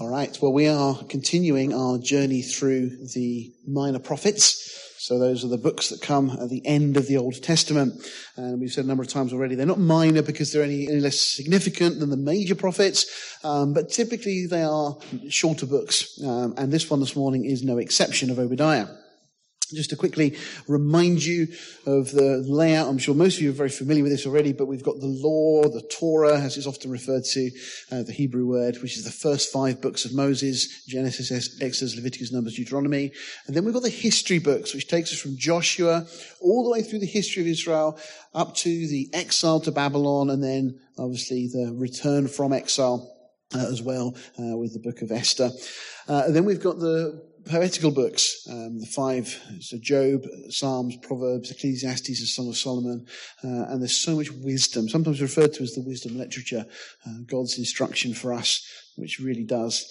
All right. Well, we are continuing our journey through the minor prophets. So those are the books that come at the end of the Old Testament. And we've said a number of times already, they're not minor because they're any, any less significant than the major prophets, um, but typically they are shorter books. Um, and this one this morning is no exception of Obadiah. Just to quickly remind you of the layout, I'm sure most of you are very familiar with this already, but we've got the law, the Torah, as it's often referred to, uh, the Hebrew word, which is the first five books of Moses, Genesis, Exodus, Leviticus, Numbers, Deuteronomy. And then we've got the history books, which takes us from Joshua all the way through the history of Israel up to the exile to Babylon and then obviously the return from exile. Uh, as well, uh, with the book of Esther. Uh, then we've got the poetical books, um, the five, so Job, Psalms, Proverbs, Ecclesiastes, the Song of Solomon, uh, and there's so much wisdom, sometimes referred to as the wisdom literature, uh, God's instruction for us, which really does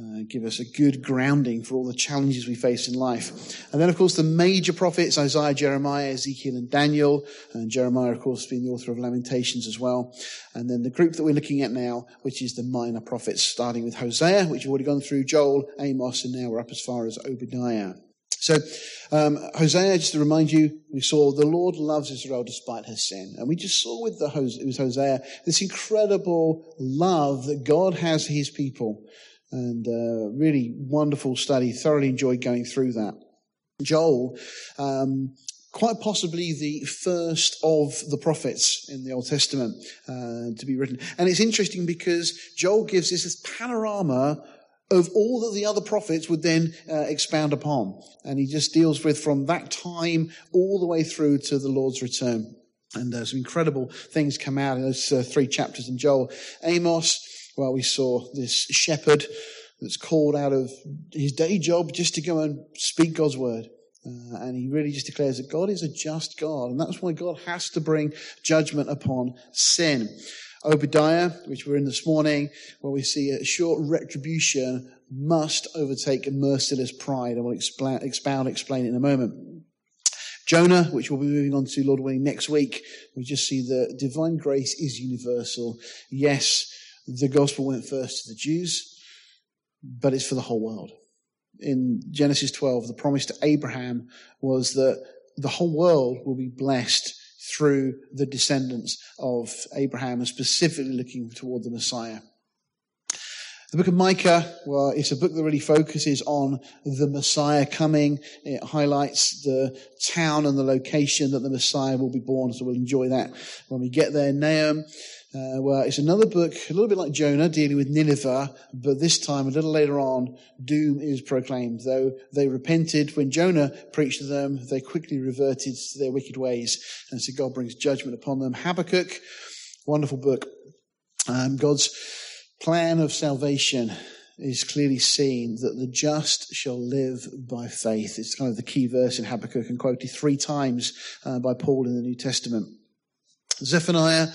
uh, give us a good grounding for all the challenges we face in life. And then, of course, the major prophets, Isaiah, Jeremiah, Ezekiel, and Daniel. And Jeremiah, of course, being the author of Lamentations as well. And then the group that we're looking at now, which is the minor prophets, starting with Hosea, which we've already gone through, Joel, Amos, and now we're up as far as Obadiah. So, um, Hosea, just to remind you, we saw the Lord loves Israel despite her sin. And we just saw with the it was Hosea, this incredible love that God has for his people and uh, really wonderful study. Thoroughly enjoyed going through that. Joel, um, quite possibly the first of the prophets in the Old Testament uh, to be written. And it's interesting because Joel gives us this panorama of all that the other prophets would then uh, expound upon. And he just deals with from that time all the way through to the Lord's return. And uh, some incredible things come out in those uh, three chapters in Joel. Amos, well, we saw this shepherd that's called out of his day job just to go and speak God's word. Uh, and he really just declares that God is a just God. And that's why God has to bring judgment upon sin. Obadiah, which we're in this morning, where we see a short retribution must overtake a merciless pride. I will expound, expound, explain in a moment. Jonah, which we'll be moving on to, Lord willing, next week, we just see that divine grace is universal. Yes, the gospel went first to the Jews, but it's for the whole world. In Genesis 12, the promise to Abraham was that the whole world will be blessed through the descendants of Abraham and specifically looking toward the Messiah. The book of Micah, well, it's a book that really focuses on the Messiah coming. It highlights the town and the location that the Messiah will be born, so we'll enjoy that when we get there. Nahum, uh, well, it's another book, a little bit like Jonah, dealing with Nineveh, but this time, a little later on, doom is proclaimed. Though they repented when Jonah preached to them, they quickly reverted to their wicked ways. And so God brings judgment upon them. Habakkuk, wonderful book. Um, God's plan of salvation is clearly seen that the just shall live by faith. It's kind of the key verse in Habakkuk and quoted three times uh, by Paul in the New Testament. Zephaniah,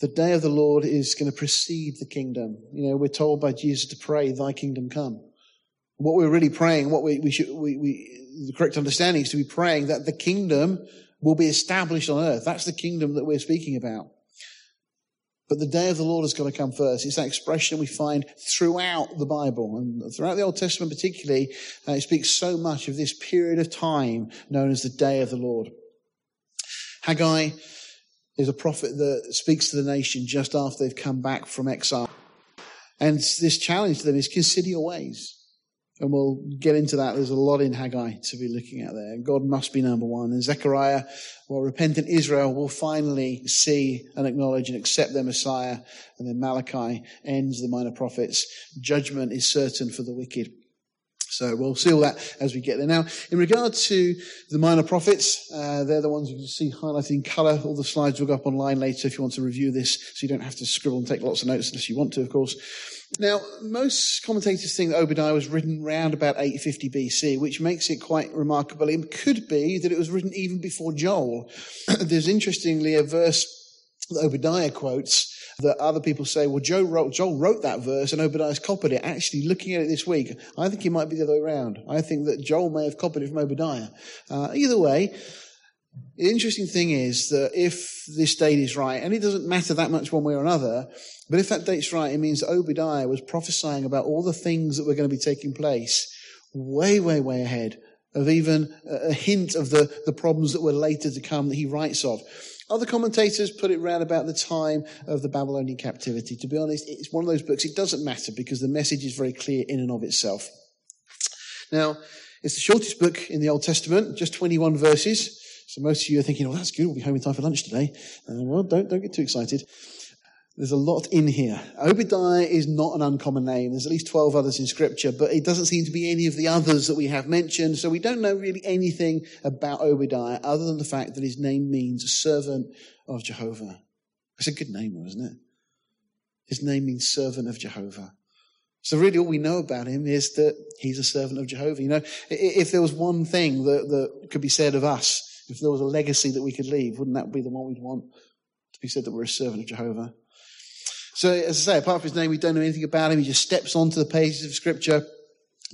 the day of the Lord is going to precede the kingdom. You know, we're told by Jesus to pray, thy kingdom come. What we're really praying, what we, we should, we, we, the correct understanding is to be praying that the kingdom will be established on earth. That's the kingdom that we're speaking about. But the day of the Lord has got to come first. It's that expression we find throughout the Bible and throughout the Old Testament particularly. Uh, it speaks so much of this period of time known as the day of the Lord. Haggai is a prophet that speaks to the nation just after they've come back from exile. And this challenge to them is consider your ways. And we'll get into that. There's a lot in Haggai to be looking at there. God must be number one. And Zechariah, well, repentant Israel will finally see and acknowledge and accept their Messiah. And then Malachi ends the minor prophets. Judgment is certain for the wicked. So we'll see all that as we get there. Now, in regard to the minor prophets, uh, they're the ones you can see highlighted in colour. All the slides will go up online later if you want to review this, so you don't have to scribble and take lots of notes unless you want to, of course. Now, most commentators think that Obadiah was written around about 850 BC, which makes it quite remarkable. It could be that it was written even before Joel. There's interestingly a verse that Obadiah quotes that other people say, well, Joe wrote, Joel wrote that verse and Obadiah's copied it. Actually, looking at it this week, I think it might be the other way around. I think that Joel may have copied it from Obadiah. Uh, either way, The interesting thing is that if this date is right, and it doesn't matter that much one way or another, but if that date's right, it means that Obadiah was prophesying about all the things that were going to be taking place way, way, way ahead of even a hint of the, the problems that were later to come that he writes of. Other commentators put it round about the time of the Babylonian captivity. To be honest, it's one of those books, it doesn't matter because the message is very clear in and of itself. Now, it's the shortest book in the Old Testament, just 21 verses. So most of you are thinking, oh, that's good, we'll be home in time for lunch today. Uh, well, don't, don't get too excited. There's a lot in here. Obadiah is not an uncommon name. There's at least 12 others in scripture, but it doesn't seem to be any of the others that we have mentioned. So we don't know really anything about Obadiah other than the fact that his name means servant of Jehovah. It's a good name, isn't it? His name means servant of Jehovah. So really all we know about him is that he's a servant of Jehovah. You know, if there was one thing that, that could be said of us, if there was a legacy that we could leave, wouldn't that be the one we'd want? To be said that we're a servant of Jehovah. So, as I say, apart from his name, we don't know anything about him. He just steps onto the pages of Scripture,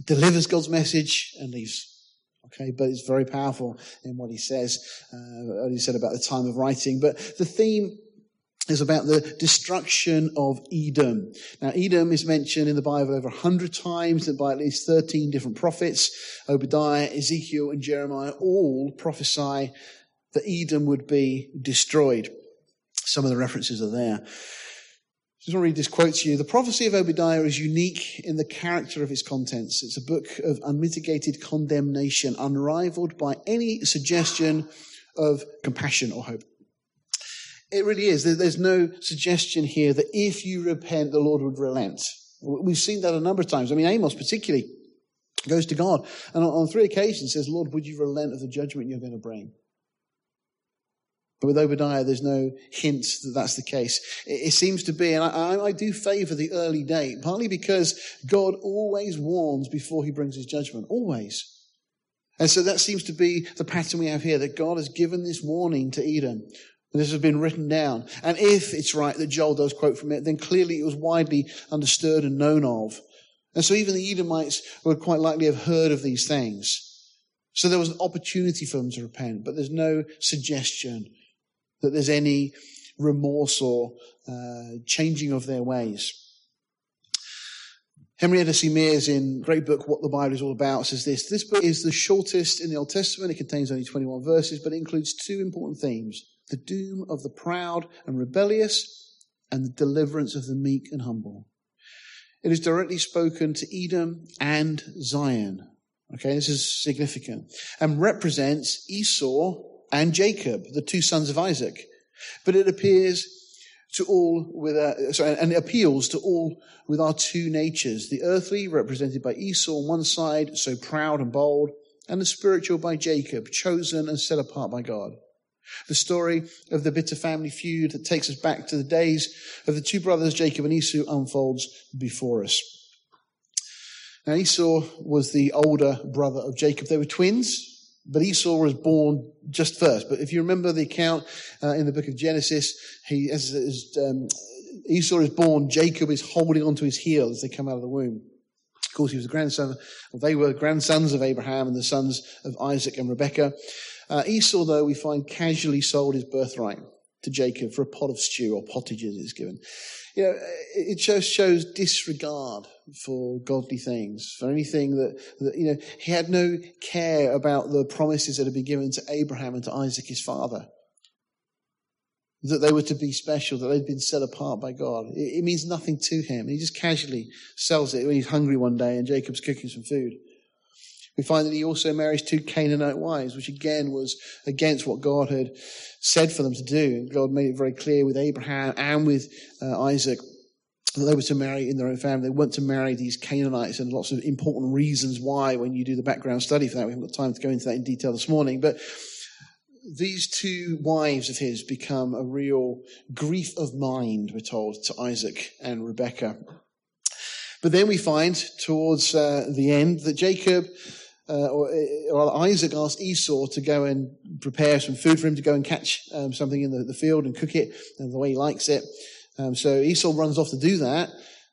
delivers God's message, and leaves. Okay, but it's very powerful in what he says, uh, what he said about the time of writing. But the theme is about the destruction of Edom. Now, Edom is mentioned in the Bible over 100 times and by at least 13 different prophets. Obadiah, Ezekiel, and Jeremiah all prophesy that Edom would be destroyed. Some of the references are there just want to read this quote to you. The prophecy of Obadiah is unique in the character of its contents. It's a book of unmitigated condemnation, unrivaled by any suggestion of compassion or hope. It really is. There's no suggestion here that if you repent, the Lord would relent. We've seen that a number of times. I mean, Amos particularly goes to God and on three occasions says, Lord, would you relent of the judgment you're going to bring? But with Obadiah, there's no hint that that's the case. It, seems to be, and I, I do favor the early date, partly because God always warns before he brings his judgment. Always. And so that seems to be the pattern we have here, that God has given this warning to Edom. This has been written down. And if it's right that Joel does quote from it, then clearly it was widely understood and known of. And so even the Edomites would quite likely have heard of these things. So there was an opportunity for them to repent, but there's no suggestion that there's any remorse or uh, changing of their ways. Henrietta C. Mears, in great book What the Bible is All About, says this. This book is the shortest in the Old Testament. It contains only 21 verses, but it includes two important themes. The doom of the proud and rebellious and the deliverance of the meek and humble. It is directly spoken to Edom and Zion. Okay, this is significant. And represents Esau and Jacob, the two sons of Isaac. But it appears to all with a, sorry, and appeals to all with our two natures. The earthly, represented by Esau on one side, so proud and bold, and the spiritual by Jacob, chosen and set apart by God. The story of the bitter family feud that takes us back to the days of the two brothers, Jacob and Esau, unfolds before us. Now, Esau was the older brother of Jacob. They were twins, but Esau was born just first. But if you remember the account uh, in the book of Genesis, he, as, as um, Esau is born, Jacob is holding onto his heel as they come out of the womb. Of course, he was a grandson. Well, they were grandsons of Abraham and the sons of Isaac and Rebekah. Uh, Esau, though, we find casually sold his birthright to Jacob for a pot of stew or pottage it's given. You know, it just shows disregard for godly things, for anything that, that, you know, he had no care about the promises that had been given to Abraham and to Isaac, his father. That they were to be special, that they'd been set apart by God. It, it means nothing to him. He just casually sells it when he's hungry one day and Jacob's cooking some food. We find that he also marries two Canaanite wives, which again was against what God had said for them to do. God made it very clear with Abraham and with uh, Isaac that they were to marry in their own family. They weren't to marry these Canaanites, and lots of important reasons why when you do the background study for that. We haven't got time to go into that in detail this morning, but these two wives of his become a real grief of mind, we're told, to Isaac and Rebekah. But then we find towards uh, the end that Jacob uh, or, uh, or, Isaac asked Esau to go and prepare some food for him to go and catch um, something in the, the, field and cook it and the way he likes it. Um, so Esau runs off to do that.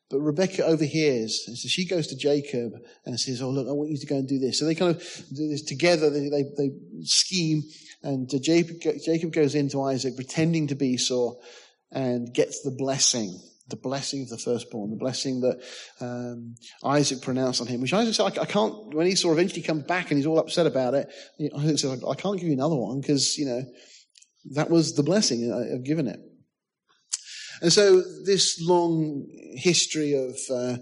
But Rebecca overhears, and so she goes to Jacob and says, "Oh look, I want you to go and do this." So they kind of do this together. They they, they scheme, and uh, Jacob, Jacob goes into Isaac pretending to be Esau, and gets the blessing, the blessing of the firstborn, the blessing that um, Isaac pronounced on him. Which Isaac said, I, "I can't." When Esau eventually comes back and he's all upset about it, Isaac said, "I can't give you another one because you know that was the blessing I've given it." And so this long history of uh,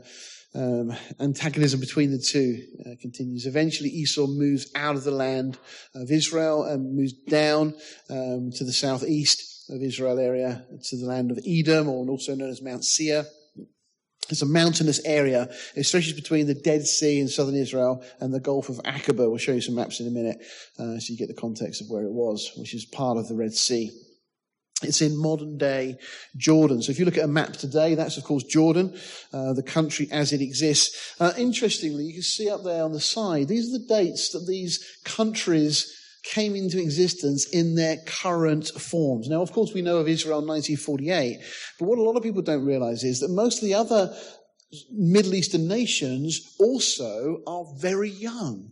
um, antagonism between the two uh, continues. Eventually, Esau moves out of the land of Israel and moves down um, to the southeast of Israel area to the land of Edom, or also known as Mount Seir. It's a mountainous area. It stretches between the Dead Sea in southern Israel and the Gulf of Aqaba. We'll show you some maps in a minute uh, so you get the context of where it was, which is part of the Red Sea. It's in modern day Jordan. So if you look at a map today, that's of course Jordan, uh, the country as it exists. Uh, interestingly, you can see up there on the side, these are the dates that these countries came into existence in their current forms. Now, of course, we know of Israel in 1948, but what a lot of people don't realize is that most of the other Middle Eastern nations also are very young.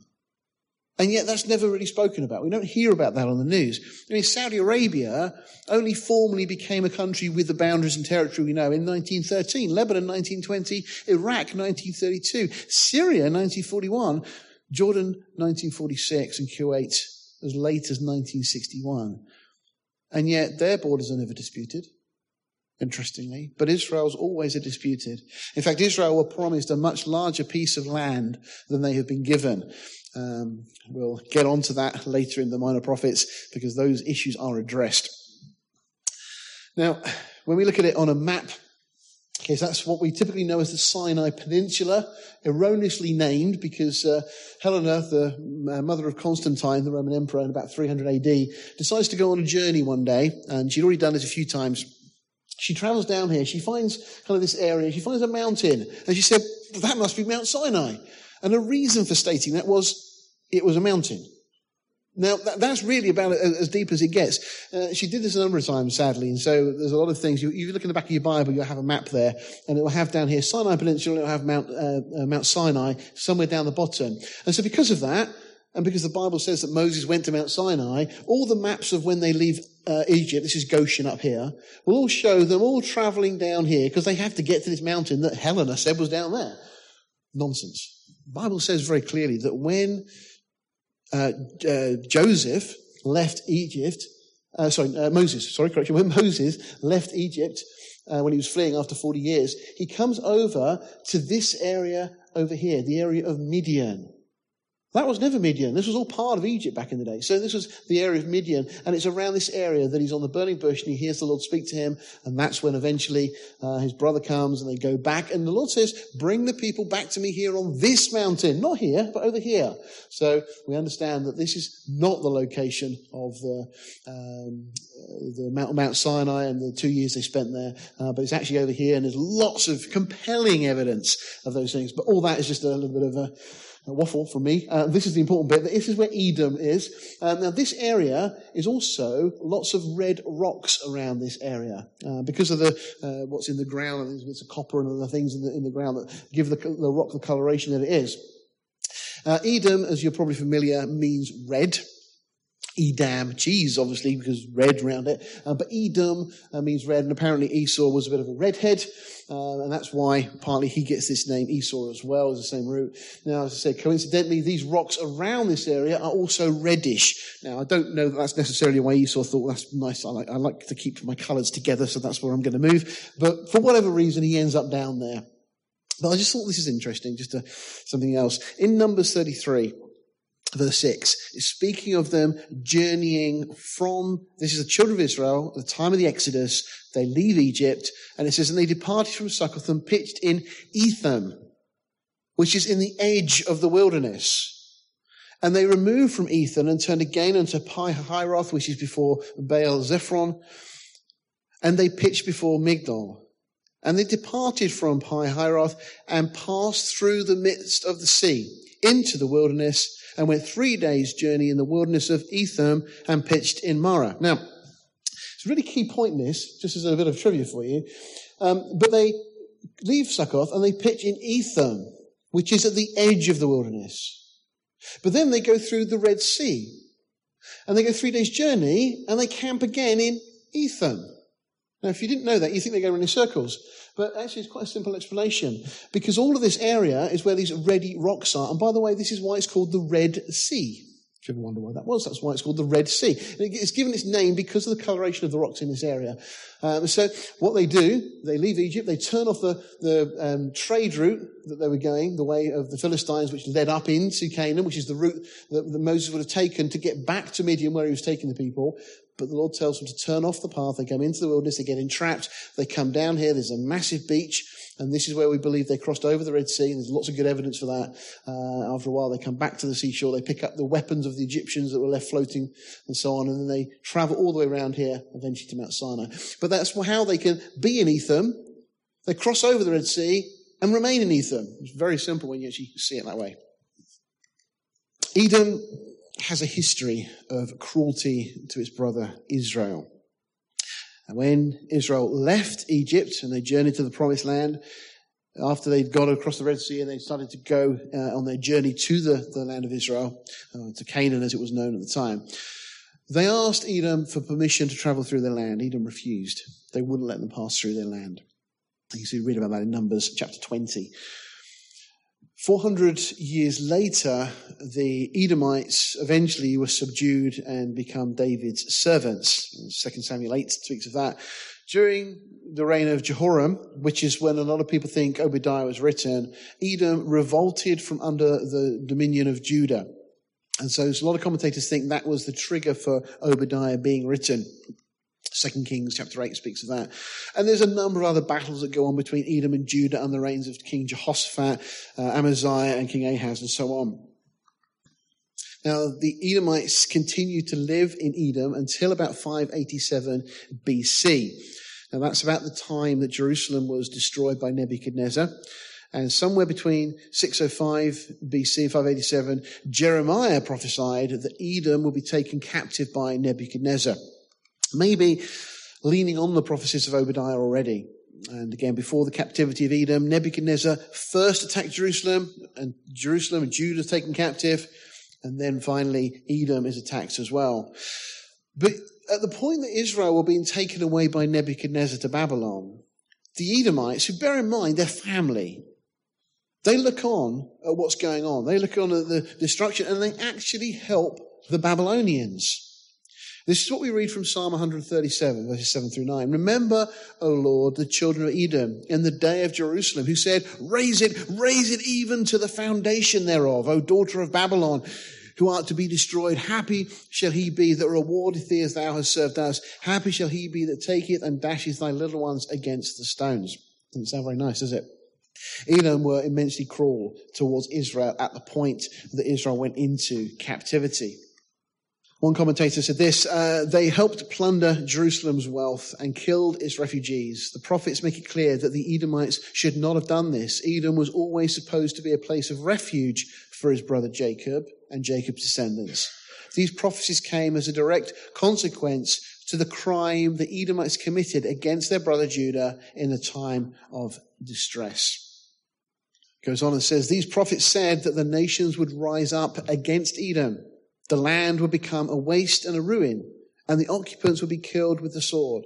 And yet that's never really spoken about. We don't hear about that on the news. I mean, Saudi Arabia only formally became a country with the boundaries and territory we know in 1913, Lebanon 1920, Iraq 1932, Syria 1941, Jordan 1946, and Kuwait as late as 1961. And yet their borders are never disputed interestingly. But Israel's always a disputed. In fact, Israel were promised a much larger piece of land than they have been given. Um, we'll get onto that later in the Minor Prophets because those issues are addressed. Now, when we look at it on a map, okay, so that's what we typically know as the Sinai Peninsula, erroneously named because uh, Helena, the uh, mother of Constantine, the Roman emperor, in about 300 AD, decides to go on a journey one day, and she'd already done it a few times. She travels down here. She finds kind of this area. She finds a mountain, and she said, "That must be Mount Sinai." And the reason for stating that was it was a mountain. Now, that, that's really about as deep as it gets. Uh, she did this a number of times, sadly, and so there's a lot of things. You, you look in the back of your Bible, you'll have a map there, and it will have down here Sinai Peninsula, it will have Mount, uh, uh, Mount Sinai somewhere down the bottom. And so because of that, and because the Bible says that Moses went to Mount Sinai, all the maps of when they leave uh, Egypt, this is Goshen up here, will all show them all traveling down here because they have to get to this mountain that Helena said was down there. Nonsense. The Bible says very clearly that when uh, uh, Joseph left Egypt, uh, sorry, uh, Moses, sorry, correction, when Moses left Egypt, uh, when he was fleeing after 40 years, he comes over to this area over here, the area of Midian. That was never Midian. This was all part of Egypt back in the day. So this was the area of Midian, and it's around this area that he's on the burning bush and he hears the Lord speak to him, and that's when eventually uh, his brother comes and they go back, and the Lord says, "Bring the people back to me here on this mountain, not here, but over here." So we understand that this is not the location of the um, the Mount, Mount, Sinai and the two years they spent there, uh, but it's actually over here, and there's lots of compelling evidence of those things. But all that is just a little bit of a a waffle from me. Uh, this is the important bit. This is where Edom is. Uh, now, this area is also lots of red rocks around this area uh, because of the uh, what's in the ground. and bits of copper and other things in the, in the ground that give the, the rock the coloration that it is. Uh, Edom, as you're probably familiar, means red. Edam, cheese, obviously, because red around it. Uh, but Edom uh, means red, and apparently Esau was a bit of a redhead, uh, and that's why partly he gets this name Esau as well, as the same root. Now, as I said, coincidentally, these rocks around this area are also reddish. Now, I don't know that that's necessarily why Esau thought that's nice. I like, I like to keep my colours together, so that's where I'm going to move. But for whatever reason, he ends up down there. But I just thought this is interesting, just a, something else. In Numbers 33, verse 6 is speaking of them journeying from this is the children of israel at the time of the exodus they leave egypt and it says and they departed from succoth and pitched in etham which is in the edge of the wilderness. And they removed from etham and turned again unto pi-hahiroth which is before baal zephon and they pitched before migdol. And they departed from pi-hahiroth and passed through the midst of the sea into the wilderness and went three days' journey in the wilderness of Etham and pitched in Marah. Now, it's a really key point in this, just as a bit of trivia for you. Um, but they leave Succoth and they pitch in Etham, which is at the edge of the wilderness. But then they go through the Red Sea. And they go three days' journey and they camp again in Etham. Now, if you didn't know that, you think they go around in circles. But actually, it's quite a simple explanation. Because all of this area is where these ready rocks are. And by the way, this is why it's called the Red Sea. If you ever wonder why that was, that's why it's called the Red Sea. And it's given its name because of the coloration of the rocks in this area. Um, so what they do, they leave Egypt, they turn off the, the um, trade route that they were going, the way of the Philistines, which led up into Canaan, which is the route that, that Moses would have taken to get back to Midian where he was taking the people. But the Lord tells them to turn off the path. They come into the wilderness, they get entrapped, they come down here, there's a massive beach, and this is where we believe they crossed over the Red Sea. There's lots of good evidence for that. Uh, after a while, they come back to the seashore. They pick up the weapons of the Egyptians that were left floating and so on. And then they travel all the way around here, eventually to Mount Sinai. But that's how they can be in Etham. They cross over the Red Sea and remain in Etham. It's very simple when you actually see it that way. Edom has a history of cruelty to its brother Israel. And when Israel left Egypt and they journeyed to the promised land, after they'd gone across the Red Sea and they started to go uh, on their journey to the, the land of Israel, uh, to Canaan as it was known at the time, they asked Edom for permission to travel through their land. Edom refused. They wouldn't let them pass through their land. You can read about that in Numbers chapter 20. 400 years later, the Edomites eventually were subdued and become David's servants. 2 Samuel 8 speaks of that. During the reign of Jehoram, which is when a lot of people think Obadiah was written, Edom revolted from under the dominion of Judah. And so a lot of commentators think that was the trigger for Obadiah being written. Second Kings chapter 8 speaks of that. And there's a number of other battles that go on between Edom and Judah and the reigns of King Jehoshaphat, uh, Amaziah, and King Ahaz, and so on. Now, the Edomites continued to live in Edom until about 587 BC. Now, that's about the time that Jerusalem was destroyed by Nebuchadnezzar. And somewhere between 605 BC and 587, Jeremiah prophesied that Edom will be taken captive by Nebuchadnezzar. Maybe leaning on the prophecies of Obadiah already. And again, before the captivity of Edom, Nebuchadnezzar first attacked Jerusalem, and Jerusalem and Judah taken captive, and then finally Edom is attacked as well. But at the point that Israel were being taken away by Nebuchadnezzar to Babylon, the Edomites, who bear in mind their family, they look on at what's going on. They look on at the destruction and they actually help the Babylonians. This is what we read from Psalm 137, verses 7 through 9. Remember, O Lord, the children of Edom in the day of Jerusalem, who said, Raise it, raise it even to the foundation thereof, O daughter of Babylon, who art to be destroyed. Happy shall he be that rewardeth thee as thou hast served us. Happy shall he be that taketh and dasheth thy little ones against the stones. Doesn't sound very nice, does it? Edom were immensely cruel towards Israel at the point that Israel went into captivity. One commentator said this uh, They helped plunder Jerusalem's wealth and killed its refugees. The prophets make it clear that the Edomites should not have done this. Edom was always supposed to be a place of refuge for his brother Jacob and Jacob's descendants. These prophecies came as a direct consequence to the crime the Edomites committed against their brother Judah in a time of distress. Goes on and says, These prophets said that the nations would rise up against Edom the land would become a waste and a ruin, and the occupants would be killed with the sword.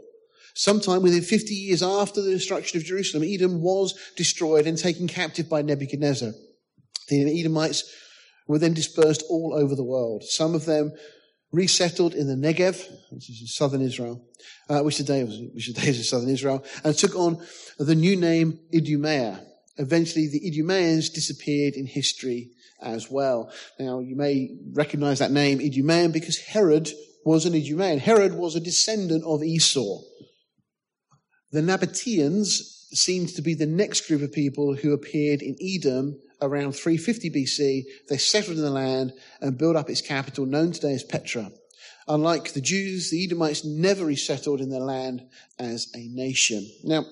Sometime within 50 years after the destruction of Jerusalem, Edom was destroyed and taken captive by Nebuchadnezzar. The Edomites were then dispersed all over the world. Some of them resettled in the Negev, which is southern Israel, uh, which today was, which today is southern Israel, and took on the new name Idumea. Eventually, the Idumeans disappeared in history as well. Now, you may recognize that name, Idumean, because Herod was an Idumean. Herod was a descendant of Esau. The Nabateans seemed to be the next group of people who appeared in Edom around 350 BC. They settled in the land and built up its capital, known today as Petra. Unlike the Jews, the Edomites never resettled in their land as a nation. Now,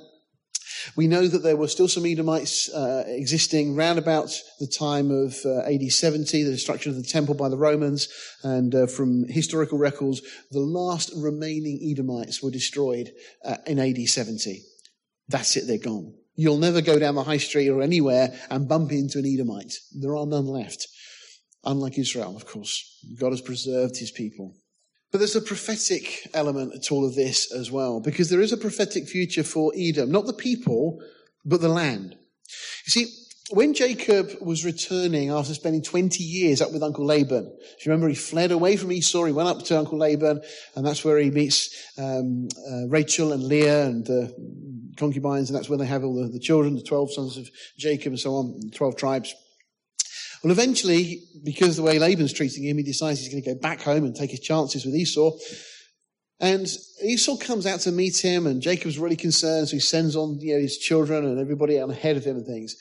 we know that there were still some Edomites uh, existing round about the time of uh, AD 70, the destruction of the temple by the Romans, and uh, from historical records, the last remaining Edomites were destroyed uh, in AD 70. That's it, they're gone. You'll never go down the high street or anywhere and bump into an Edomite. There are none left. Unlike Israel, of course. God has preserved his people. But there's a prophetic element to all of this as well, because there is a prophetic future for Edom, not the people, but the land. You see, when Jacob was returning after spending 20 years up with Uncle Laban, if you remember, he fled away from Esau, he went up to Uncle Laban, and that's where he meets um, uh, Rachel and Leah and the concubines, and that's where they have all the, the children, the 12 sons of Jacob and so on, 12 tribes. Well, eventually, because of the way Laban's treating him, he decides he's going to go back home and take his chances with Esau. And Esau comes out to meet him, and Jacob's really concerned, so he sends on you know, his children and everybody ahead of him and things.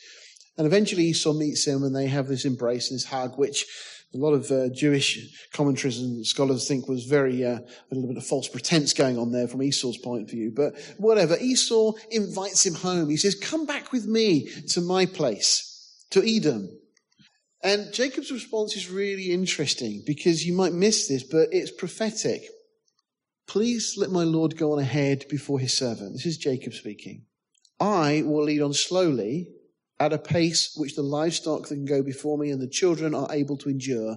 And eventually Esau meets him, and they have this embrace and this hug, which a lot of uh, Jewish commentaries and scholars think was very uh, a little bit of false pretense going on there from Esau's point of view. But whatever, Esau invites him home. He says, "Come back with me to my place, to Edom." And Jacob's response is really interesting because you might miss this, but it's prophetic. Please let my Lord go on ahead before his servant. This is Jacob speaking. I will lead on slowly at a pace which the livestock that can go before me and the children are able to endure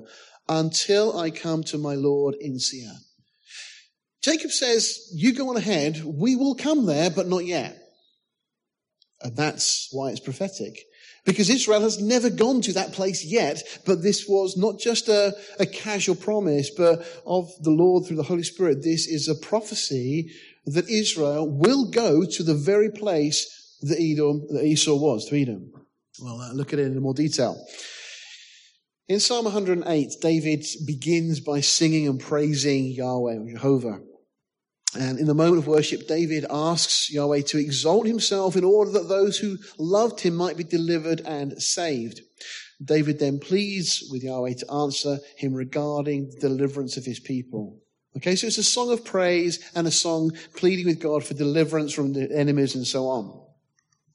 until I come to my Lord in Seir. Jacob says, You go on ahead, we will come there, but not yet. And that's why it's prophetic. Because Israel has never gone to that place yet, but this was not just a, a casual promise, but of the Lord through the Holy Spirit. This is a prophecy that Israel will go to the very place that Edom, that Esau was, to Edom. Well, uh, look at it in more detail. In Psalm 108, David begins by singing and praising Yahweh, Jehovah. And in the moment of worship, David asks Yahweh to exalt himself in order that those who loved him might be delivered and saved. David then pleads with Yahweh to answer him regarding the deliverance of his people. Okay, so it's a song of praise and a song pleading with God for deliverance from the enemies and so on.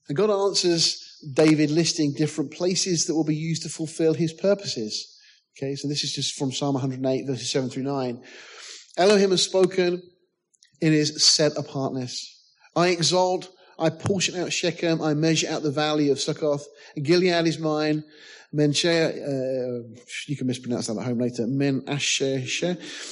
And God answers David listing different places that will be used to fulfill his purposes. Okay, so this is just from Psalm 108, verses 7 through 9. Elohim has spoken, in his set apartness. I exalt, I portion out Shechem, I measure out the valley of Succoth. Gilead is mine. Mensheh, uh, you can mispronounce that at home later. Men Asher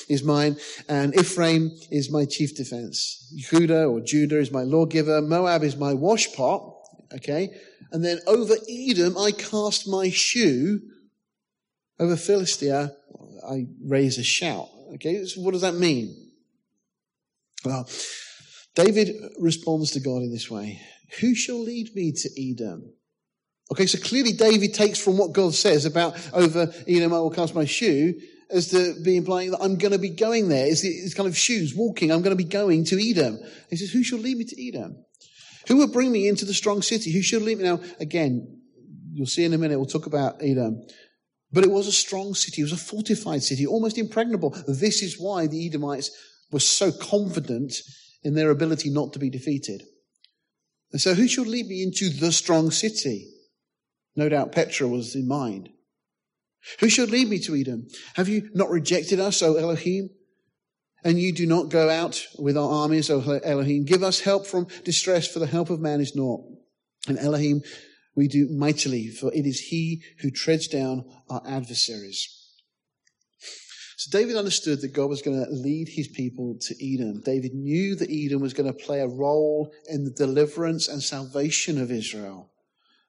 is mine, and Ephraim is my chief defense. Judah or Judah is my lawgiver. Moab is my washpot. Okay, and then over Edom I cast my shoe. Over Philistia I raise a shout. Okay, so what does that mean? Well, David responds to God in this way Who shall lead me to Edom? Okay, so clearly David takes from what God says about over Edom I will cast my shoe as to be implying that I'm going to be going there. It's, it's kind of shoes, walking. I'm going to be going to Edom. He says, Who shall lead me to Edom? Who will bring me into the strong city? Who shall lead me? Now, again, you'll see in a minute, we'll talk about Edom. But it was a strong city. It was a fortified city, almost impregnable. This is why the Edomites were so confident in their ability not to be defeated. And so, who shall lead me into the strong city? No doubt Petra was in mind. Who shall lead me to Edom? Have you not rejected us, O Elohim? And you do not go out with our armies, O Elohim. Give us help from distress, for the help of man is naught. And Elohim, we do mightily, for it is he who treads down our adversaries. So David understood that God was going to lead his people to Edom. David knew that Edom was going to play a role in the deliverance and salvation of Israel.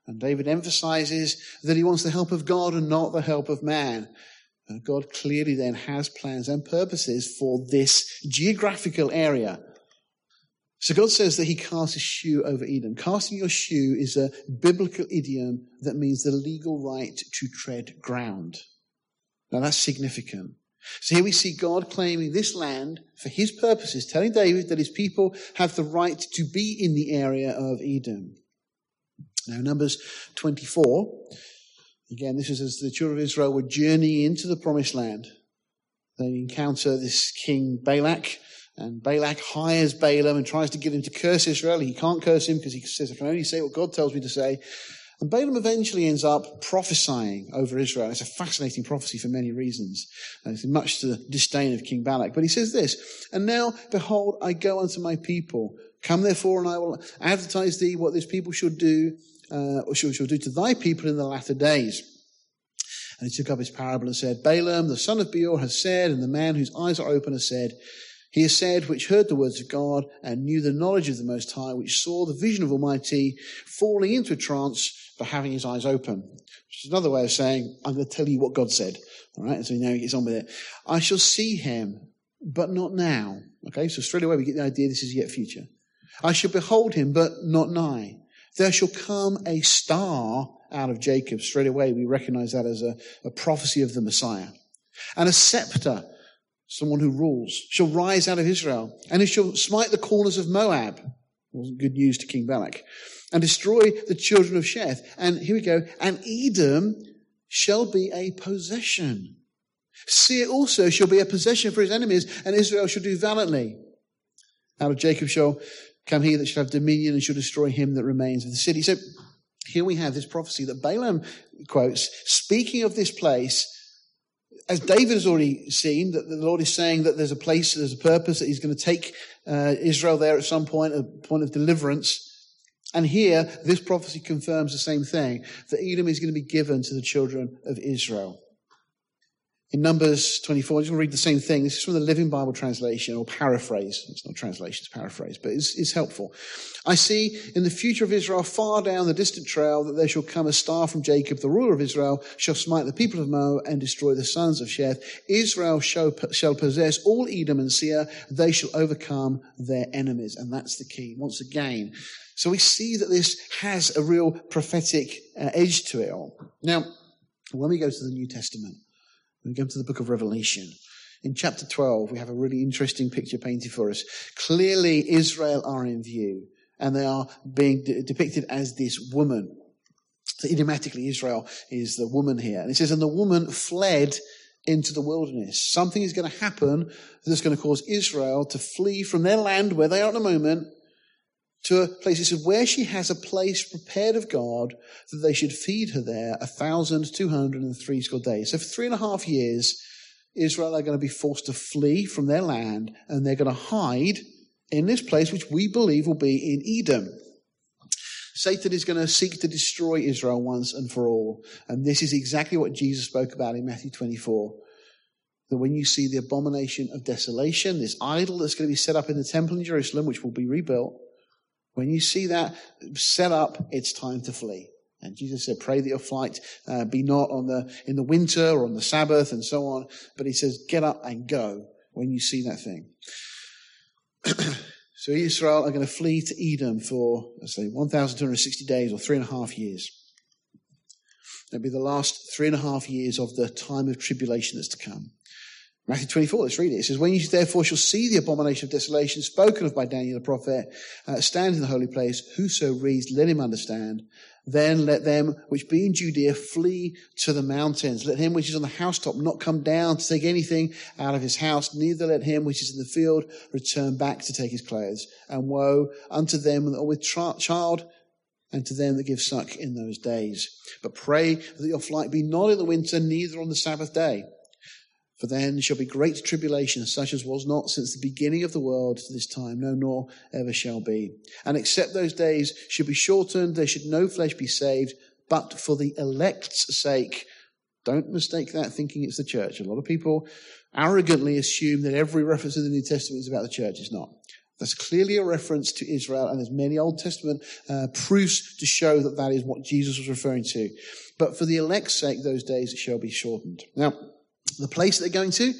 And David emphasizes that he wants the help of God and not the help of man. And God clearly then has plans and purposes for this geographical area. So God says that he casts his shoe over Edom. Casting your shoe is a biblical idiom that means the legal right to tread ground. Now that's significant. So here we see God claiming this land for his purposes, telling David that his people have the right to be in the area of Edom. Now, Numbers 24, again, this is as the children of Israel were journeying into the promised land. They encounter this king Balak, and Balak hires Balaam and tries to get him to curse Israel. He can't curse him because he says, I can only say what God tells me to say. And Balaam eventually ends up prophesying over Israel. It's a fascinating prophecy for many reasons. And it's much to the disdain of King Balak. But he says this, And now, behold, I go unto my people. Come therefore, and I will advertise thee what this people shall do, uh, or shall, do to thy people in the latter days. And he took up his parable and said, Balaam, the son of Beor, has said, and the man whose eyes are open has said, he has said, which heard the words of God and knew the knowledge of the Most High, which saw the vision of Almighty, falling into a trance, but having his eyes open. Which is another way of saying, I'm going to tell you what God said. All right, so now he gets on with it. I shall see him, but not now. Okay, so straight away we get the idea this is yet future. I shall behold him, but not nigh. There shall come a star out of Jacob. Straight away we recognize that as a, a prophecy of the Messiah. And a scepter someone who rules, shall rise out of Israel, and he shall smite the corners of Moab. Wasn't good news to King Balak. And destroy the children of Sheth. And here we go. And Edom shall be a possession. Seir also shall be a possession for his enemies, and Israel shall do valiantly. Out of Jacob shall come he that shall have dominion and shall destroy him that remains of the city. So here we have this prophecy that Balaam quotes, speaking of this place as David has already seen, that the Lord is saying that there's a place, there's a purpose, that he's going to take uh, Israel there at some point, a point of deliverance. And here, this prophecy confirms the same thing, that Edom is going to be given to the children of Israel. In Numbers 24, I'm just going to read the same thing. This is from the Living Bible translation or paraphrase. It's not translation, it's paraphrase, but it's, it's, helpful. I see in the future of Israel, far down the distant trail, that there shall come a star from Jacob, the ruler of Israel, shall smite the people of Moab and destroy the sons of Sheth. Israel shall, shall possess all Edom and Seir. They shall overcome their enemies. And that's the key. Once again, so we see that this has a real prophetic uh, edge to it all. Now, when we go to the New Testament, we come to the book of Revelation. In chapter 12, we have a really interesting picture painted for us. Clearly, Israel are in view, and they are being de- depicted as this woman. So idiomatically, Israel is the woman here. And it says, and the woman fled into the wilderness. Something is going to happen that's going to cause Israel to flee from their land where they are at the moment to a place. It says, where she has a place prepared of God that they should feed her there a thousand two hundred and three score days. So for three and a half years, Israel are going to be forced to flee from their land and they're going to hide in this place, which we believe will be in Edom. Satan is going to seek to destroy Israel once and for all. And this is exactly what Jesus spoke about in Matthew 24. That when you see the abomination of desolation, this idol that's going to be set up in the temple in Jerusalem, which will be rebuilt, when you see that set up, it's time to flee. And Jesus said, pray that your flight uh, be not on the, in the winter or on the Sabbath and so on. But he says, get up and go when you see that thing. so Israel are going to flee to Edom for, let's say, 1,260 days or three and a half years. That'll be the last three and a half years of the time of tribulation that's to come. Matthew 24, let's read it. It says, When you therefore shall see the abomination of desolation spoken of by Daniel the prophet, uh, stand in the holy place, whoso reads, let him understand. Then let them which be in Judea flee to the mountains. Let him which is on the housetop not come down to take anything out of his house, neither let him which is in the field return back to take his clothes. And woe unto them that are with tra- child and to them that give suck in those days. But pray that your flight be not in the winter, neither on the Sabbath day for then shall be great tribulation, such as was not since the beginning of the world to this time, no, nor ever shall be. And except those days should be shortened, there should no flesh be saved, but for the elect's sake. Don't mistake that thinking it's the church. A lot of people arrogantly assume that every reference in the New Testament is about the church. It's not. That's clearly a reference to Israel, and there's many Old Testament uh, proofs to show that that is what Jesus was referring to. But for the elect's sake, those days shall be shortened. Now, the place they're going to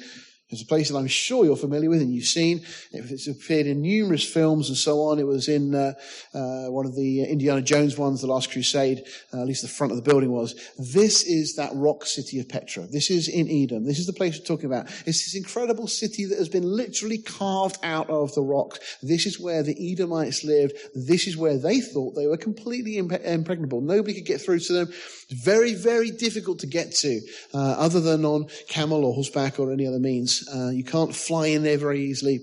it's a place that I'm sure you're familiar with and you've seen. It's appeared in numerous films and so on. It was in uh, uh, one of the Indiana Jones ones, The Last Crusade, uh, at least the front of the building was. This is that rock city of Petra. This is in Edom. This is the place we're talking about. It's this incredible city that has been literally carved out of the rock. This is where the Edomites lived. This is where they thought they were completely impregnable. Nobody could get through to them. Very, very difficult to get to, uh, other than on camel or horseback or any other means. Uh, you can't fly in there very easily.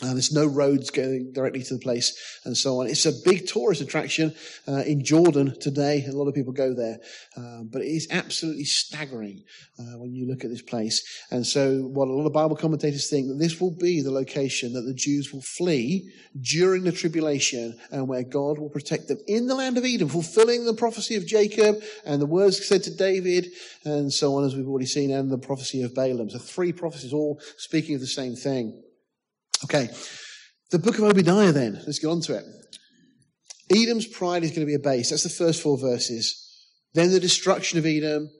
Uh, there's no roads going directly to the place and so on. It's a big tourist attraction uh, in Jordan today. A lot of people go there. Uh, but it is absolutely staggering uh, when you look at this place. And so what a lot of Bible commentators think that this will be the location that the Jews will flee during the tribulation and where God will protect them in the land of Edom, fulfilling the prophecy of Jacob and the words said to David and so on, as we've already seen, and the prophecy of Balaam. So three prophecies all speaking of the same thing. Okay, the book of Obadiah then. Let's get on to it. Edom's pride is going to be a base. That's the first four verses. Then the destruction of Edom.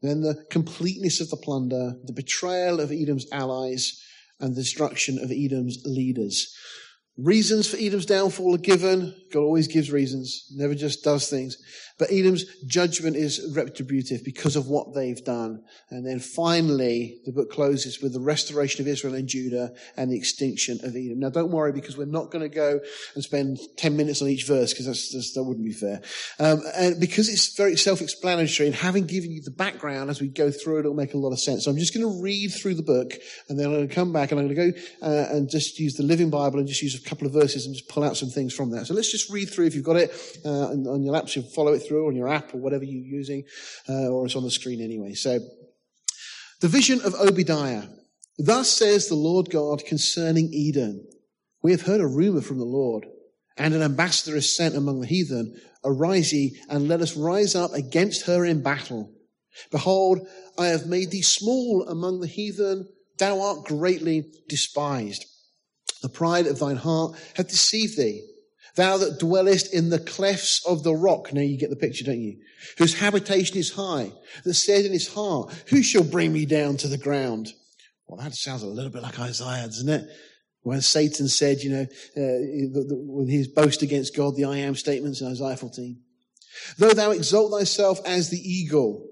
Then the completeness of the plunder, the betrayal of Edom's allies, and the destruction of Edom's leaders. Reasons for Edom's downfall are given. God always gives reasons, never just does things. But Edom's judgment is retributive because of what they've done. And then finally, the book closes with the restoration of Israel and Judah and the extinction of Edom. Now, don't worry because we're not going to go and spend 10 minutes on each verse because that's, that wouldn't be fair. Um, and because it's very self-explanatory and having given you the background as we go through it, it'll make a lot of sense. So I'm just going to read through the book and then I'm going to come back and I'm going to go uh, and just use the Living Bible and just use a couple of verses and just pull out some things from that. So let's just read through if you've got it uh, on your laptop, follow it through on your app or whatever you're using, uh, or it's on the screen anyway. So, the vision of Obadiah. Thus says the Lord God concerning Edom. We have heard a rumor from the Lord, and an ambassador is sent among the heathen. Arise ye, and let us rise up against her in battle. Behold, I have made thee small among the heathen. Thou art greatly despised. The pride of thine heart hath deceived thee. Thou that dwellest in the clefts of the rock. Now you get the picture, don't you? Whose habitation is high, that said in his heart, Who shall bring me down to the ground? Well, that sounds a little bit like Isaiah, doesn't it? When Satan said, you know, uh, with his boast against God, the I am statements in Isaiah 14. Though thou exalt thyself as the eagle,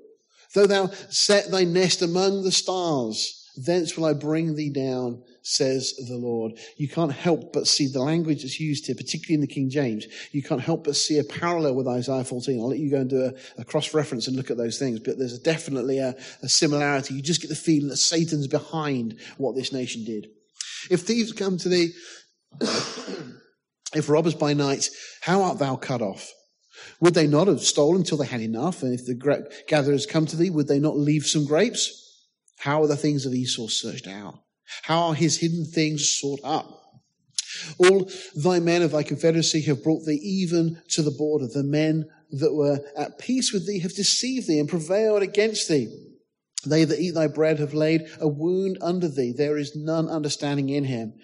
though thou set thy nest among the stars, thence will I bring thee down says the Lord. You can't help but see the language that's used here, particularly in the King James. You can't help but see a parallel with Isaiah 14. I'll let you go and do a, a cross reference and look at those things, but there's definitely a, a similarity. You just get the feeling that Satan's behind what this nation did. If thieves come to thee, if robbers by night, how art thou cut off? Would they not have stolen till they had enough? And if the gatherers come to thee, would they not leave some grapes? How are the things of Esau searched out? How are his hidden things sought up? All thy men of thy confederacy have brought thee even to the border. The men that were at peace with thee have deceived thee and prevailed against thee. They that eat thy bread have laid a wound under thee. There is none understanding in him.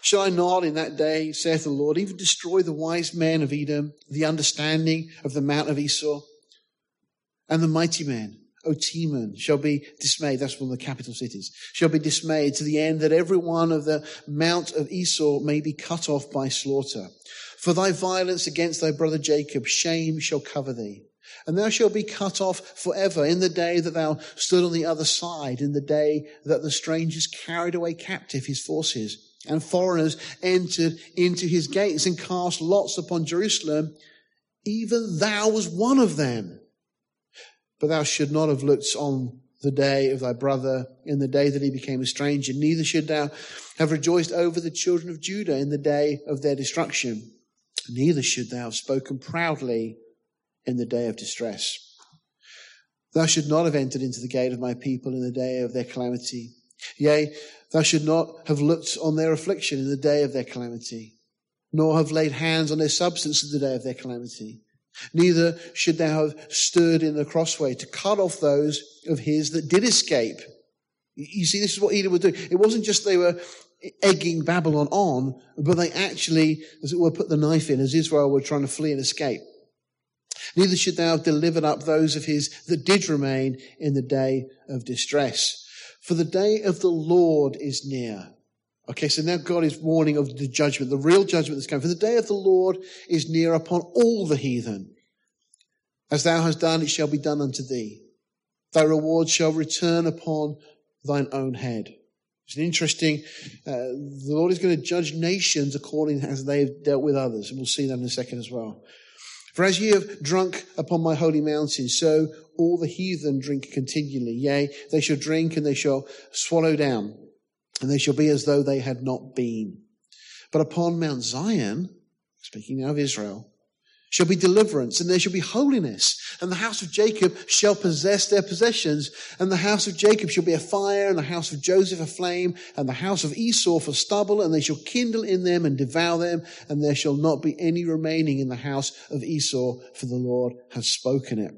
Shall I not in that day, saith the Lord, even destroy the wise men of Edom, the understanding of the mount of Esau, and the mighty men? O Teman shall be dismayed. That's one of the capital cities. Shall be dismayed to the end that every one of the mount of Esau may be cut off by slaughter. For thy violence against thy brother Jacob, shame shall cover thee. And thou shalt be cut off forever in the day that thou stood on the other side, in the day that the strangers carried away captive his forces, and foreigners entered into his gates and cast lots upon Jerusalem. Even thou was one of them. But thou should not have looked on the day of thy brother in the day that he became a stranger, neither should thou have rejoiced over the children of Judah in the day of their destruction, neither should thou have spoken proudly in the day of distress. Thou should not have entered into the gate of my people in the day of their calamity. Yea, thou should not have looked on their affliction in the day of their calamity, nor have laid hands on their substance in the day of their calamity. Neither should thou have stood in the crossway to cut off those of his that did escape. You see, this is what Edom would do. It wasn't just they were egging Babylon on, but they actually, as it were, put the knife in as Israel were trying to flee and escape. Neither should thou have delivered up those of his that did remain in the day of distress. For the day of the Lord is near. Okay, so now God is warning of the judgment, the real judgment that's coming. For the day of the Lord is near upon all the heathen. As thou hast done, it shall be done unto thee. Thy reward shall return upon thine own head. It's an interesting, uh, the Lord is going to judge nations according as they have dealt with others. And we'll see that in a second as well. For as ye have drunk upon my holy mountain, so all the heathen drink continually. Yea, they shall drink and they shall swallow down and they shall be as though they had not been. But upon Mount Zion, speaking now of Israel, shall be deliverance, and there shall be holiness. And the house of Jacob shall possess their possessions. And the house of Jacob shall be a fire, and the house of Joseph a flame, and the house of Esau for stubble, and they shall kindle in them and devour them, and there shall not be any remaining in the house of Esau, for the Lord has spoken it.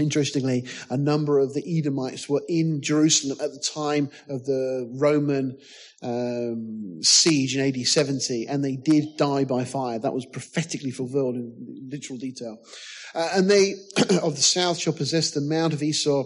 Interestingly, a number of the Edomites were in Jerusalem at the time of the Roman um, siege in AD 70, and they did die by fire. That was prophetically fulfilled in literal detail. Uh, and they of the south shall possess the mount of Esau,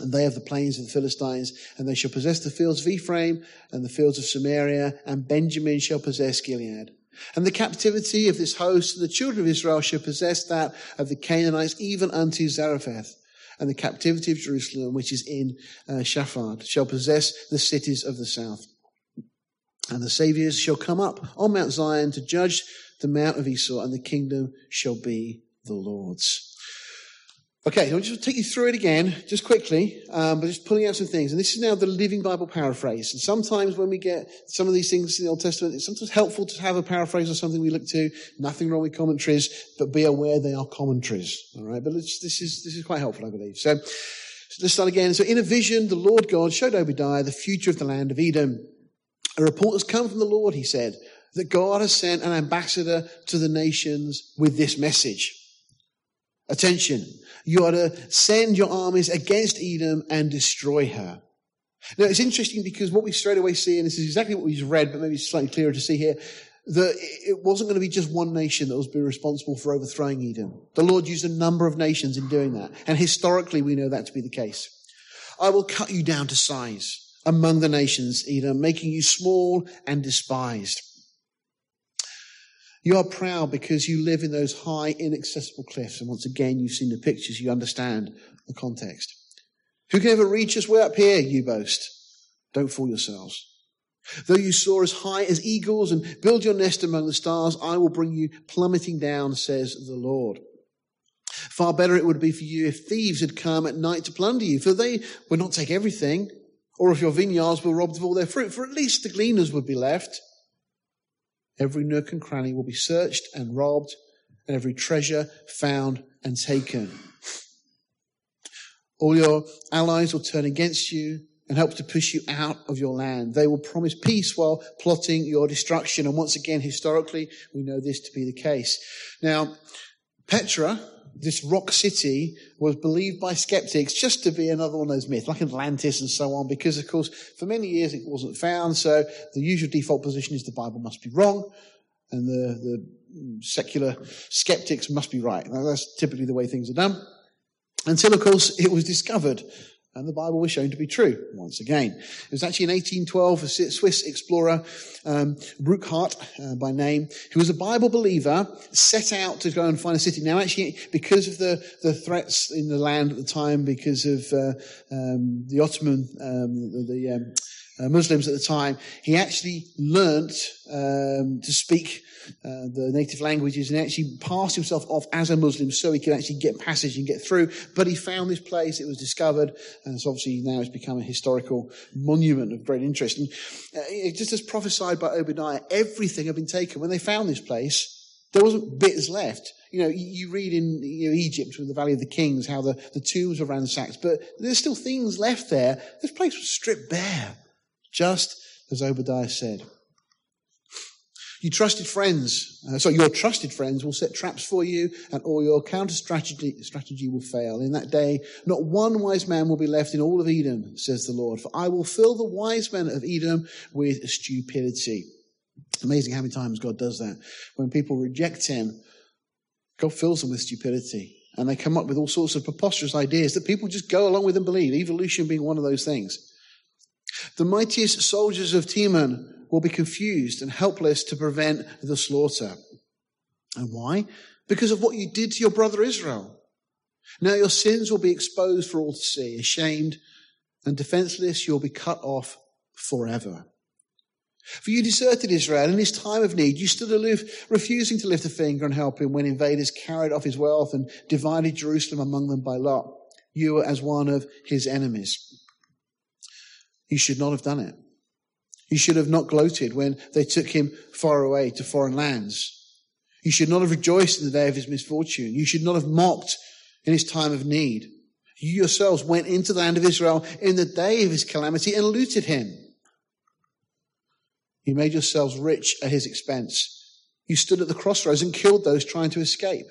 and they of the plains of the Philistines, and they shall possess the fields of Ephraim and the fields of Samaria, and Benjamin shall possess Gilead. And the captivity of this host, the children of Israel shall possess that of the Canaanites, even unto Zarephath. And the captivity of Jerusalem, which is in uh, Shaphat, shall possess the cities of the south. And the saviors shall come up on Mount Zion to judge the mount of Esau, and the kingdom shall be the Lord's. Okay, I'll just take you through it again, just quickly, um, but just pulling out some things. And this is now the Living Bible paraphrase. And sometimes when we get some of these things in the Old Testament, it's sometimes helpful to have a paraphrase or something we look to. Nothing wrong with commentaries, but be aware they are commentaries. All right, but this is this is quite helpful, I believe. So, so let's start again. So, in a vision, the Lord God showed Obadiah the future of the land of Edom. A report has come from the Lord, he said, that God has sent an ambassador to the nations with this message. Attention, you are to send your armies against Edom and destroy her. Now it's interesting because what we straight away see, and this is exactly what we've read, but maybe it's slightly clearer to see here, that it wasn't going to be just one nation that was be responsible for overthrowing Edom. The Lord used a number of nations in doing that. And historically we know that to be the case. I will cut you down to size among the nations, Edom, making you small and despised. You are proud because you live in those high, inaccessible cliffs. And once again, you've seen the pictures, you understand the context. Who can ever reach us way up here, you boast? Don't fool yourselves. Though you soar as high as eagles and build your nest among the stars, I will bring you plummeting down, says the Lord. Far better it would be for you if thieves had come at night to plunder you, for they would not take everything, or if your vineyards were robbed of all their fruit, for at least the gleaners would be left. Every nook and cranny will be searched and robbed, and every treasure found and taken. All your allies will turn against you and help to push you out of your land. They will promise peace while plotting your destruction. And once again, historically, we know this to be the case. Now, Petra, this rock city was believed by skeptics just to be another one of those myths, like Atlantis and so on, because of course, for many years it wasn't found. So the usual default position is the Bible must be wrong and the, the secular skeptics must be right. Now, that's typically the way things are done. Until, of course, it was discovered and the Bible was shown to be true once again. It was actually in 1812 a Swiss explorer, um, Burckhardt uh, by name, who was a Bible believer, set out to go and find a city. Now, actually, because of the, the threats in the land at the time, because of uh, um, the Ottoman, um, the um, uh, Muslims at the time, he actually learnt um, to speak uh, the native languages and actually passed himself off as a Muslim so he could actually get passage and get through. But he found this place, it was discovered, and it's obviously now it's become a historical monument of great interest. And uh, just as prophesied by Obadiah, everything had been taken. When they found this place, there wasn't bits left. You know, you read in you know, Egypt with the Valley of the Kings how the, the tombs were ransacked, but there's still things left there. This place was stripped bare, just as Obadiah said. You trusted friends, uh, so your trusted friends will set traps for you and all your counter strategy, strategy will fail. In that day, not one wise man will be left in all of Edom, says the Lord, for I will fill the wise men of Edom with stupidity. Amazing how many times God does that. When people reject him, God fills them with stupidity. And they come up with all sorts of preposterous ideas that people just go along with and believe, evolution being one of those things. The mightiest soldiers of Teman will be confused and helpless to prevent the slaughter. And why? Because of what you did to your brother Israel. Now your sins will be exposed for all to see. Ashamed and defenseless, you'll be cut off forever. For you deserted Israel in his time of need. You stood aloof, refusing to lift a finger and help him when invaders carried off his wealth and divided Jerusalem among them by lot. You were as one of his enemies. You should not have done it. You should have not gloated when they took him far away to foreign lands. You should not have rejoiced in the day of his misfortune. You should not have mocked in his time of need. You yourselves went into the land of Israel in the day of his calamity and looted him. You made yourselves rich at his expense. You stood at the crossroads and killed those trying to escape.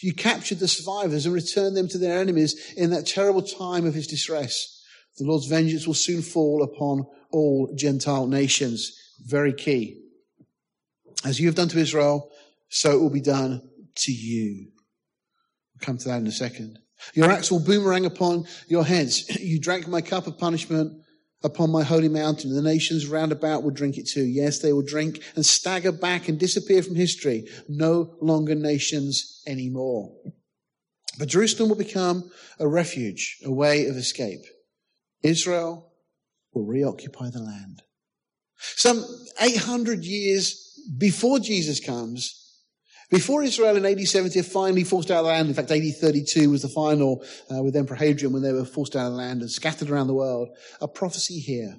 You captured the survivors and returned them to their enemies in that terrible time of his distress. The Lord's vengeance will soon fall upon all Gentile nations. Very key. As you have done to Israel, so it will be done to you. We'll come to that in a second. Your axe will boomerang upon your heads. You drank my cup of punishment upon my holy mountain. The nations round about will drink it too. Yes, they will drink and stagger back and disappear from history. No longer nations anymore. But Jerusalem will become a refuge, a way of escape. Israel will reoccupy the land. Some 800 years before Jesus comes, before Israel in AD 70 finally forced out of the land, in fact, AD 32 was the final uh, with Emperor Hadrian when they were forced out of the land and scattered around the world, a prophecy here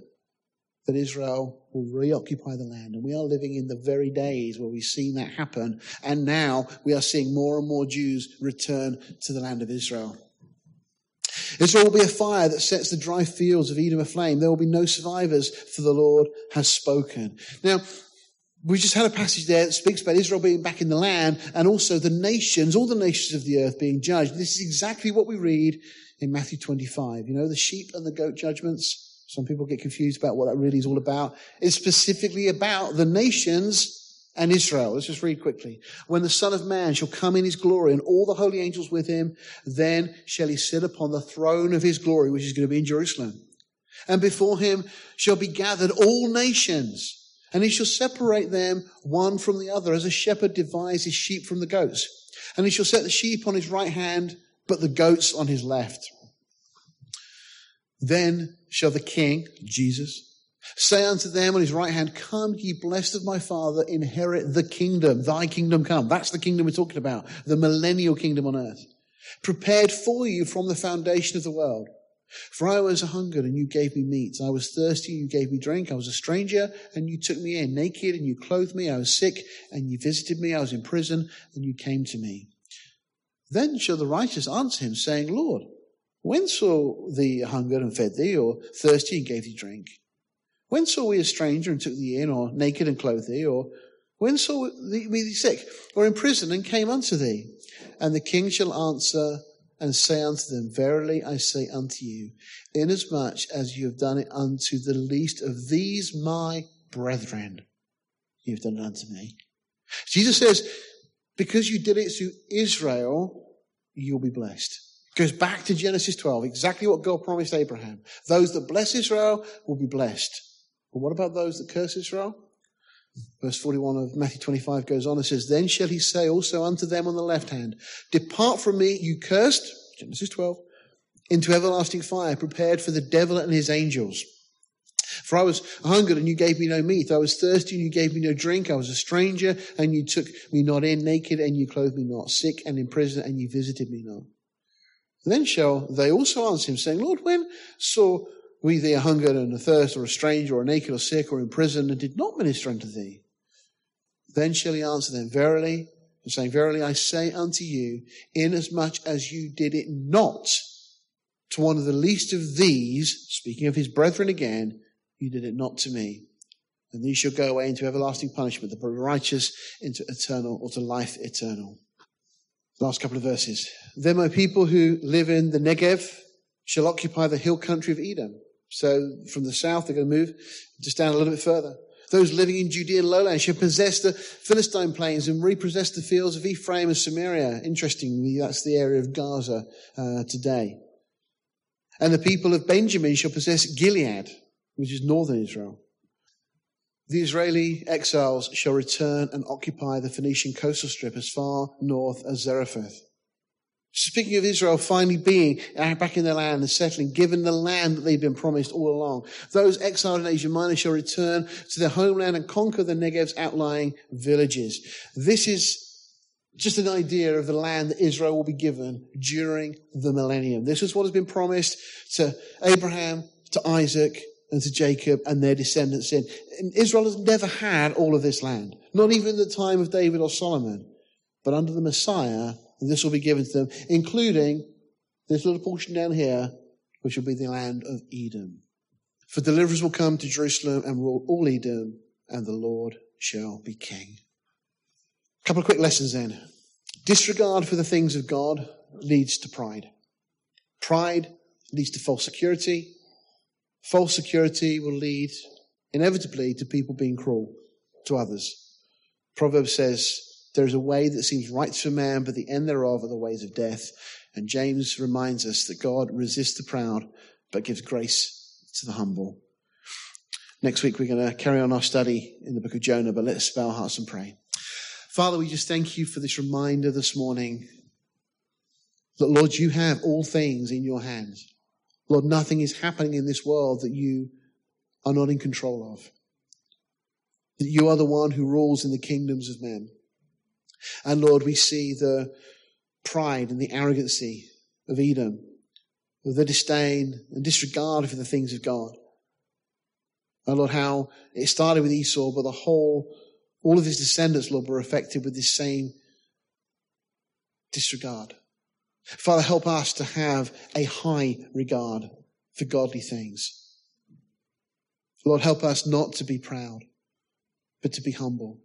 that Israel will reoccupy the land. And we are living in the very days where we've seen that happen. And now we are seeing more and more Jews return to the land of Israel. Israel will be a fire that sets the dry fields of Edom aflame. There will be no survivors, for the Lord has spoken. Now, we just had a passage there that speaks about Israel being back in the land and also the nations, all the nations of the earth being judged. This is exactly what we read in Matthew 25. You know, the sheep and the goat judgments. Some people get confused about what that really is all about. It's specifically about the nations and Israel. Let's just read quickly. When the Son of Man shall come in his glory and all the holy angels with him, then shall he sit upon the throne of his glory, which is going to be in Jerusalem. And before him shall be gathered all nations and he shall separate them one from the other, as a shepherd divides his sheep from the goats. And he shall set the sheep on his right hand, but the goats on his left. Then shall the king, Jesus, say unto them on his right hand, Come, ye blessed of my Father, inherit the kingdom. Thy kingdom come. That's the kingdom we're talking about. The millennial kingdom on earth. Prepared for you from the foundation of the world. For I was hungered and you gave me meat. I was thirsty and you gave me drink. I was a stranger and you took me in. Naked and you clothed me. I was sick and you visited me. I was in prison and you came to me. Then shall the righteous answer him, saying, Lord, when saw thee hungered and fed thee, or thirsty and gave thee drink? When saw we a stranger and took thee in, or naked and clothed thee, or when saw we thee sick, or in prison and came unto thee? And the king shall answer, and say unto them, Verily I say unto you, inasmuch as you have done it unto the least of these my brethren, you have done it unto me. Jesus says, because you did it to Israel, you'll be blessed. Goes back to Genesis 12, exactly what God promised Abraham. Those that bless Israel will be blessed. But what about those that curse Israel? Verse 41 of Matthew 25 goes on and says, Then shall he say also unto them on the left hand, Depart from me, you cursed, Genesis 12, into everlasting fire, prepared for the devil and his angels. For I was hungered and you gave me no meat. I was thirsty and you gave me no drink. I was a stranger and you took me not in, naked and you clothed me not, sick and in prison and you visited me not. Then shall they also answer him, saying, Lord, when saw we thee a hungered and a thirst, or a stranger, or naked, or sick, or in prison, and did not minister unto thee? Then shall he answer them, Verily, and saying, Verily I say unto you, inasmuch as you did it not to one of the least of these, speaking of his brethren again, you did it not to me. And these shall go away into everlasting punishment, the righteous into eternal or to life eternal. Last couple of verses. Then my people who live in the Negev shall occupy the hill country of Edom. So from the south, they're going to move just down a little bit further. Those living in Judean lowlands shall possess the Philistine plains and repossess the fields of Ephraim and Samaria. Interestingly, that's the area of Gaza uh, today. And the people of Benjamin shall possess Gilead, which is northern Israel. The Israeli exiles shall return and occupy the Phoenician coastal strip as far north as Zarephath. Speaking of Israel finally being uh, back in their land and settling, given the land that they've been promised all along, those exiled in Asia Minor shall return to their homeland and conquer the Negev's outlying villages. This is just an idea of the land that Israel will be given during the millennium. This is what has been promised to Abraham, to Isaac, and to Jacob and their descendants in. And Israel has never had all of this land, not even in the time of David or Solomon. But under the Messiah, this will be given to them, including this little portion down here, which will be the land of Edom. For deliverers will come to Jerusalem and rule all Edom, and the Lord shall be king. A couple of quick lessons then. Disregard for the things of God leads to pride. Pride leads to false security. False security will lead inevitably to people being cruel to others. Proverbs says, There is a way that seems right to a man, but the end thereof are the ways of death. And James reminds us that God resists the proud, but gives grace to the humble. Next week, we're going to carry on our study in the book of Jonah, but let's bow our hearts and pray. Father, we just thank you for this reminder this morning that, Lord, you have all things in your hands. Lord, nothing is happening in this world that you are not in control of. That you are the one who rules in the kingdoms of men. And Lord, we see the pride and the arrogancy of Edom, the disdain and disregard for the things of God. And Lord, how it started with Esau, but the whole, all of his descendants, Lord, were affected with this same disregard. Father, help us to have a high regard for godly things. Lord, help us not to be proud, but to be humble.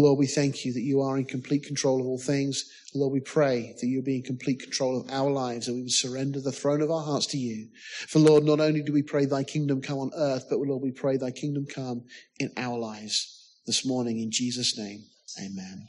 Lord, we thank you that you are in complete control of all things. Lord, we pray that you'll be in complete control of our lives, that we would surrender the throne of our hearts to you. For Lord, not only do we pray thy kingdom come on earth, but Lord, we pray thy kingdom come in our lives this morning in Jesus' name. Amen.